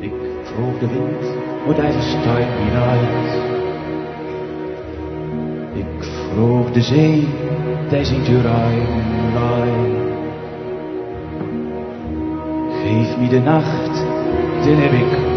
de wind met even in mir uit. Ik vroeg de zee, der zingt u rein, Geef me de nacht, den heb ik.